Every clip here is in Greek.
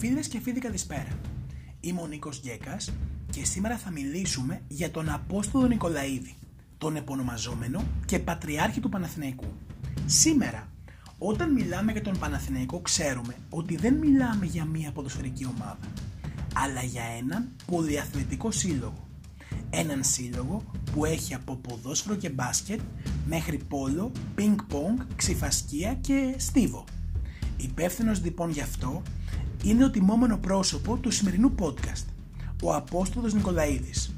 Φίλες και φίλοι καλησπέρα. Είμαι ο Νίκος Γκέκας και σήμερα θα μιλήσουμε για τον Απόστολο Νικολαίδη, τον επωνομαζόμενο και πατριάρχη του Παναθηναϊκού. Σήμερα, όταν μιλάμε για τον Παναθηναϊκό ξέρουμε ότι δεν μιλάμε για μία ποδοσφαιρική ομάδα, αλλά για έναν πολυαθλητικό σύλλογο. Έναν σύλλογο που έχει από ποδόσφαιρο και μπάσκετ μέχρι πόλο, πινκ-πονγκ, ξυφασκία και στίβο. Υπεύθυνος λοιπόν γι' αυτό είναι το τιμόμενο πρόσωπο του σημερινού podcast, ο Απόστολος Νικολαίδης.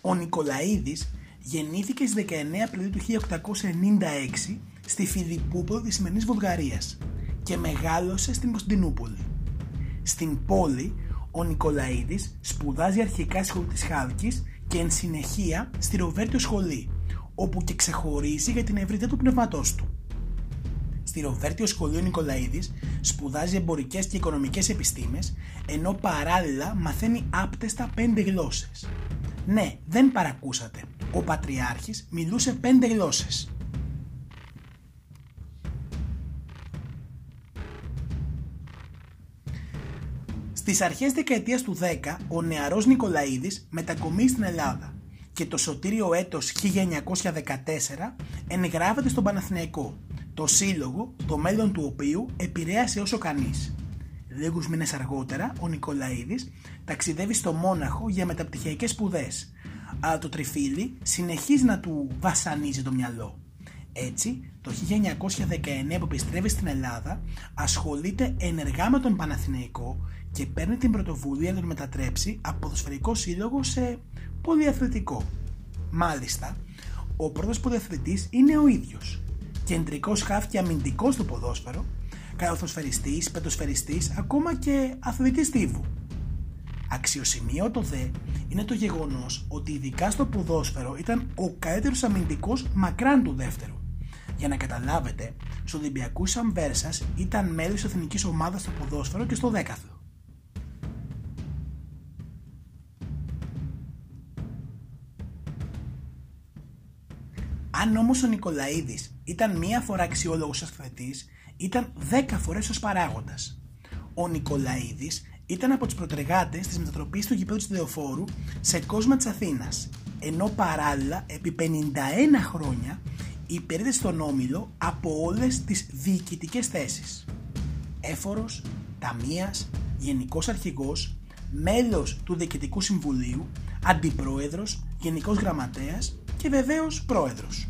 Ο Νικολαίδης γεννήθηκε στις 19 Απριλίου του 1896 στη Φιλιππούπολη της σημερινής Βουλγαρίας και μεγάλωσε στην Κωνσταντινούπολη. Στην πόλη, ο Νικολαίδης σπουδάζει αρχικά στη σχολή της Χάλκης και εν συνεχεία στη Ροβέρτιο Σχολή, όπου και ξεχωρίζει για την ευρύτητα του πνευματός του στη Ροβέρτιο Σχολείο Νικολαίδης σπουδάζει εμπορικές και οικονομικές επιστήμες, ενώ παράλληλα μαθαίνει άπτεστα πέντε γλώσσες. Ναι, δεν παρακούσατε. Ο Πατριάρχης μιλούσε πέντε γλώσσες. Στις αρχές δεκαετίας του 10, ο νεαρός Νικολαίδης μετακομίζει στην Ελλάδα και το σωτήριο έτος 1914 εγγράφεται στον Παναθηναϊκό το σύλλογο, το μέλλον του οποίου επηρέασε όσο κανείς. Λίγους μήνες αργότερα, ο Νικολαίδης ταξιδεύει στο Μόναχο για μεταπτυχιακές σπουδές, αλλά το τριφύλι συνεχίζει να του βασανίζει το μυαλό. Έτσι, το 1919 που επιστρέφει στην Ελλάδα, ασχολείται ενεργά με τον Παναθηναϊκό και παίρνει την πρωτοβουλία να τον μετατρέψει από ποδοσφαιρικό σύλλογο σε πολυαθλητικό. Μάλιστα, ο πρώτος πολυαθλητής είναι ο ίδιος, κεντρικός χάφ και αμυντικός στο ποδόσφαιρο, καλοθοσφαιριστής, πετοσφαιριστής, ακόμα και αθλητής τύβου. Αξιοσημείωτο δε είναι το γεγονός ότι ειδικά στο ποδόσφαιρο ήταν ο καλύτερος αμυντικός μακράν του δεύτερου. Για να καταλάβετε, στους Ολυμπιακούς Αμβέρσα ήταν μέλος της εθνικής ομάδας στο ποδόσφαιρο και στο δέκαθλο. Αν όμως ο Νικολαίδης ήταν μία φορά αξιόλογος αθλητής, ήταν δέκα φορές ως παράγοντας. Ο Νικολαίδης ήταν από τους προτρεγάτες της μετατροπής του γηπέδου του Δεοφόρου σε κόσμο της Αθήνας, ενώ παράλληλα επί 51 χρόνια υπηρέτησε στον Όμιλο από όλες τις διοικητικές θέσεις. Έφορος, ταμείας, γενικός αρχηγός, μέλος του Διοικητικού Συμβουλίου, αντιπρόεδρος, γενικός γραμματέας και βεβαίως πρόεδρος.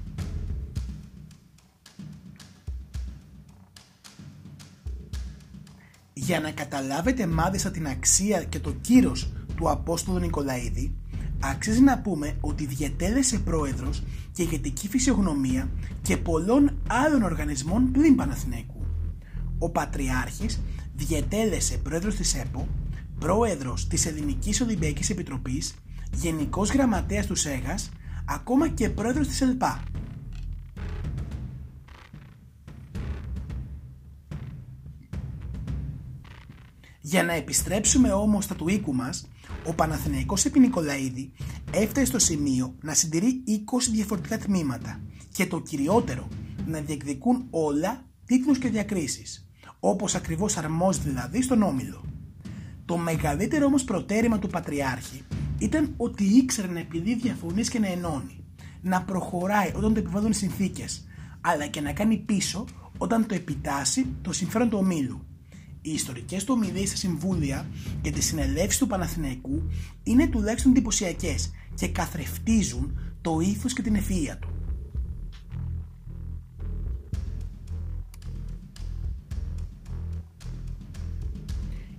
Για να καταλάβετε μάλιστα την αξία και το κύρος του Απόστολου Νικολαίδη, αξίζει να πούμε ότι διετέλεσε πρόεδρος και ηγετική φυσιογνωμία και πολλών άλλων οργανισμών πλην Παναθηναϊκού. Ο Πατριάρχης διετέλεσε πρόεδρος της ΕΠΟ, πρόεδρος της Ελληνικής Ολυμπιακής Επιτροπής, γενικός γραμματέας του ΣΕΓΑΣ, ακόμα και πρόεδρος της ΕΛΠΑ. Για να επιστρέψουμε όμως στα του οίκου μας, ο Παναθηναϊκός επί Νικολαίδη έφτασε στο σημείο να συντηρεί 20 διαφορετικά τμήματα και το κυριότερο να διεκδικούν όλα τίτλους και διακρίσεις, όπως ακριβώς αρμόζει δηλαδή στον Όμιλο. Το μεγαλύτερο όμως προτέρημα του Πατριάρχη ήταν ότι ήξερε να επιλύει διαφωνίες και να ενώνει, να προχωράει όταν το επιβάλλουν οι συνθήκες, αλλά και να κάνει πίσω όταν το επιτάσσει το συμφέρον του ομίλου. Οι ιστορικές του ομιλίες στα συμβούλια και τις συνελεύσεις του Παναθηναϊκού είναι τουλάχιστον εντυπωσιακές και καθρεφτίζουν το ήθος και την ευφυΐα του.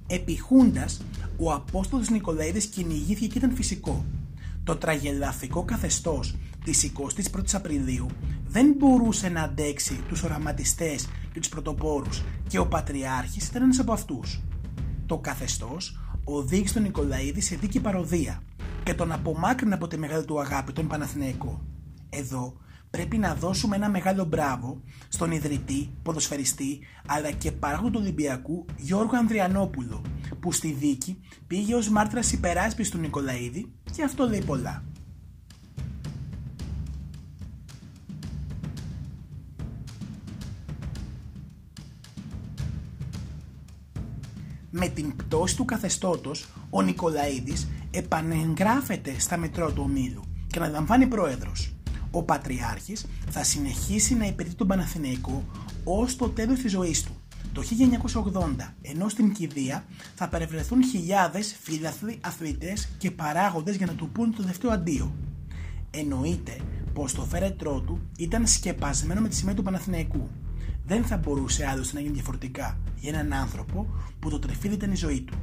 Επιχούντας, ο Απόστολος Νικολαίδης κυνηγήθηκε και ήταν φυσικό. Το τραγελαφικό καθεστώς της 21ης Απριλίου δεν μπορούσε να αντέξει τους οραματιστές και τους πρωτοπόρους και ο Πατριάρχης ήταν ένας από αυτούς. Το καθεστώς οδήγησε τον Νικολαίδη σε δίκη παροδία και τον απομάκρυνε από τη μεγάλη του αγάπη τον Παναθηναϊκό. Εδώ πρέπει να δώσουμε ένα μεγάλο μπράβο στον ιδρυτή, ποδοσφαιριστή αλλά και παράγοντα του Ολυμπιακού Γιώργο Ανδριανόπουλο που στη δίκη πήγε ως μάρτυρας υπεράσπισης του Νικολαίδη και αυτό λέει πολλά. με την πτώση του καθεστώτος, ο Νικολαίδης επανεγγράφεται στα Μητρώα του Ομίλου και αναλαμβάνει πρόεδρος. Ο Πατριάρχης θα συνεχίσει να υπηρετεί τον Παναθηναϊκό ως το τέλος της ζωής του. Το 1980, ενώ στην κηδεία θα παρευρεθούν χιλιάδες φίλαθλοι, αθλητές και παράγοντες για να του πούν το δεύτερο αντίο. Εννοείται πως το φέρετρό του ήταν σκεπασμένο με τη σημαία του Παναθηναϊκού. Δεν θα μπορούσε άλλωστε να γίνει διαφορετικά για έναν άνθρωπο που το τρεφίδι ήταν η ζωή του.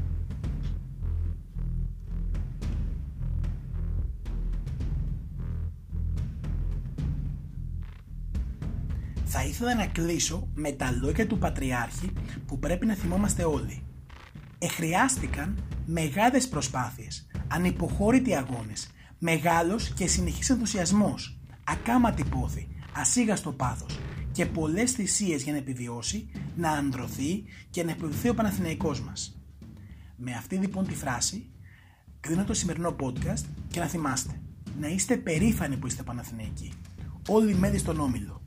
Θα ήθελα να κλείσω με τα λόγια του Πατριάρχη που πρέπει να θυμόμαστε όλοι. Εχρειάστηκαν μεγάλες προσπάθειες, ανυποχώρητοι αγώνες, μεγάλος και συνεχής ενθουσιασμός, ακάματη πόθη, ασίγαστο πάθος και πολλές θυσίες για να επιβιώσει, να ανδρωθεί και να επιβληθεί ο Παναθηναϊκός μας. Με αυτή λοιπόν τη φράση κλείνω το σημερινό podcast και να θυμάστε να είστε περήφανοι που είστε Παναθηναϊκοί. Όλοι οι μέλη στον Όμιλο.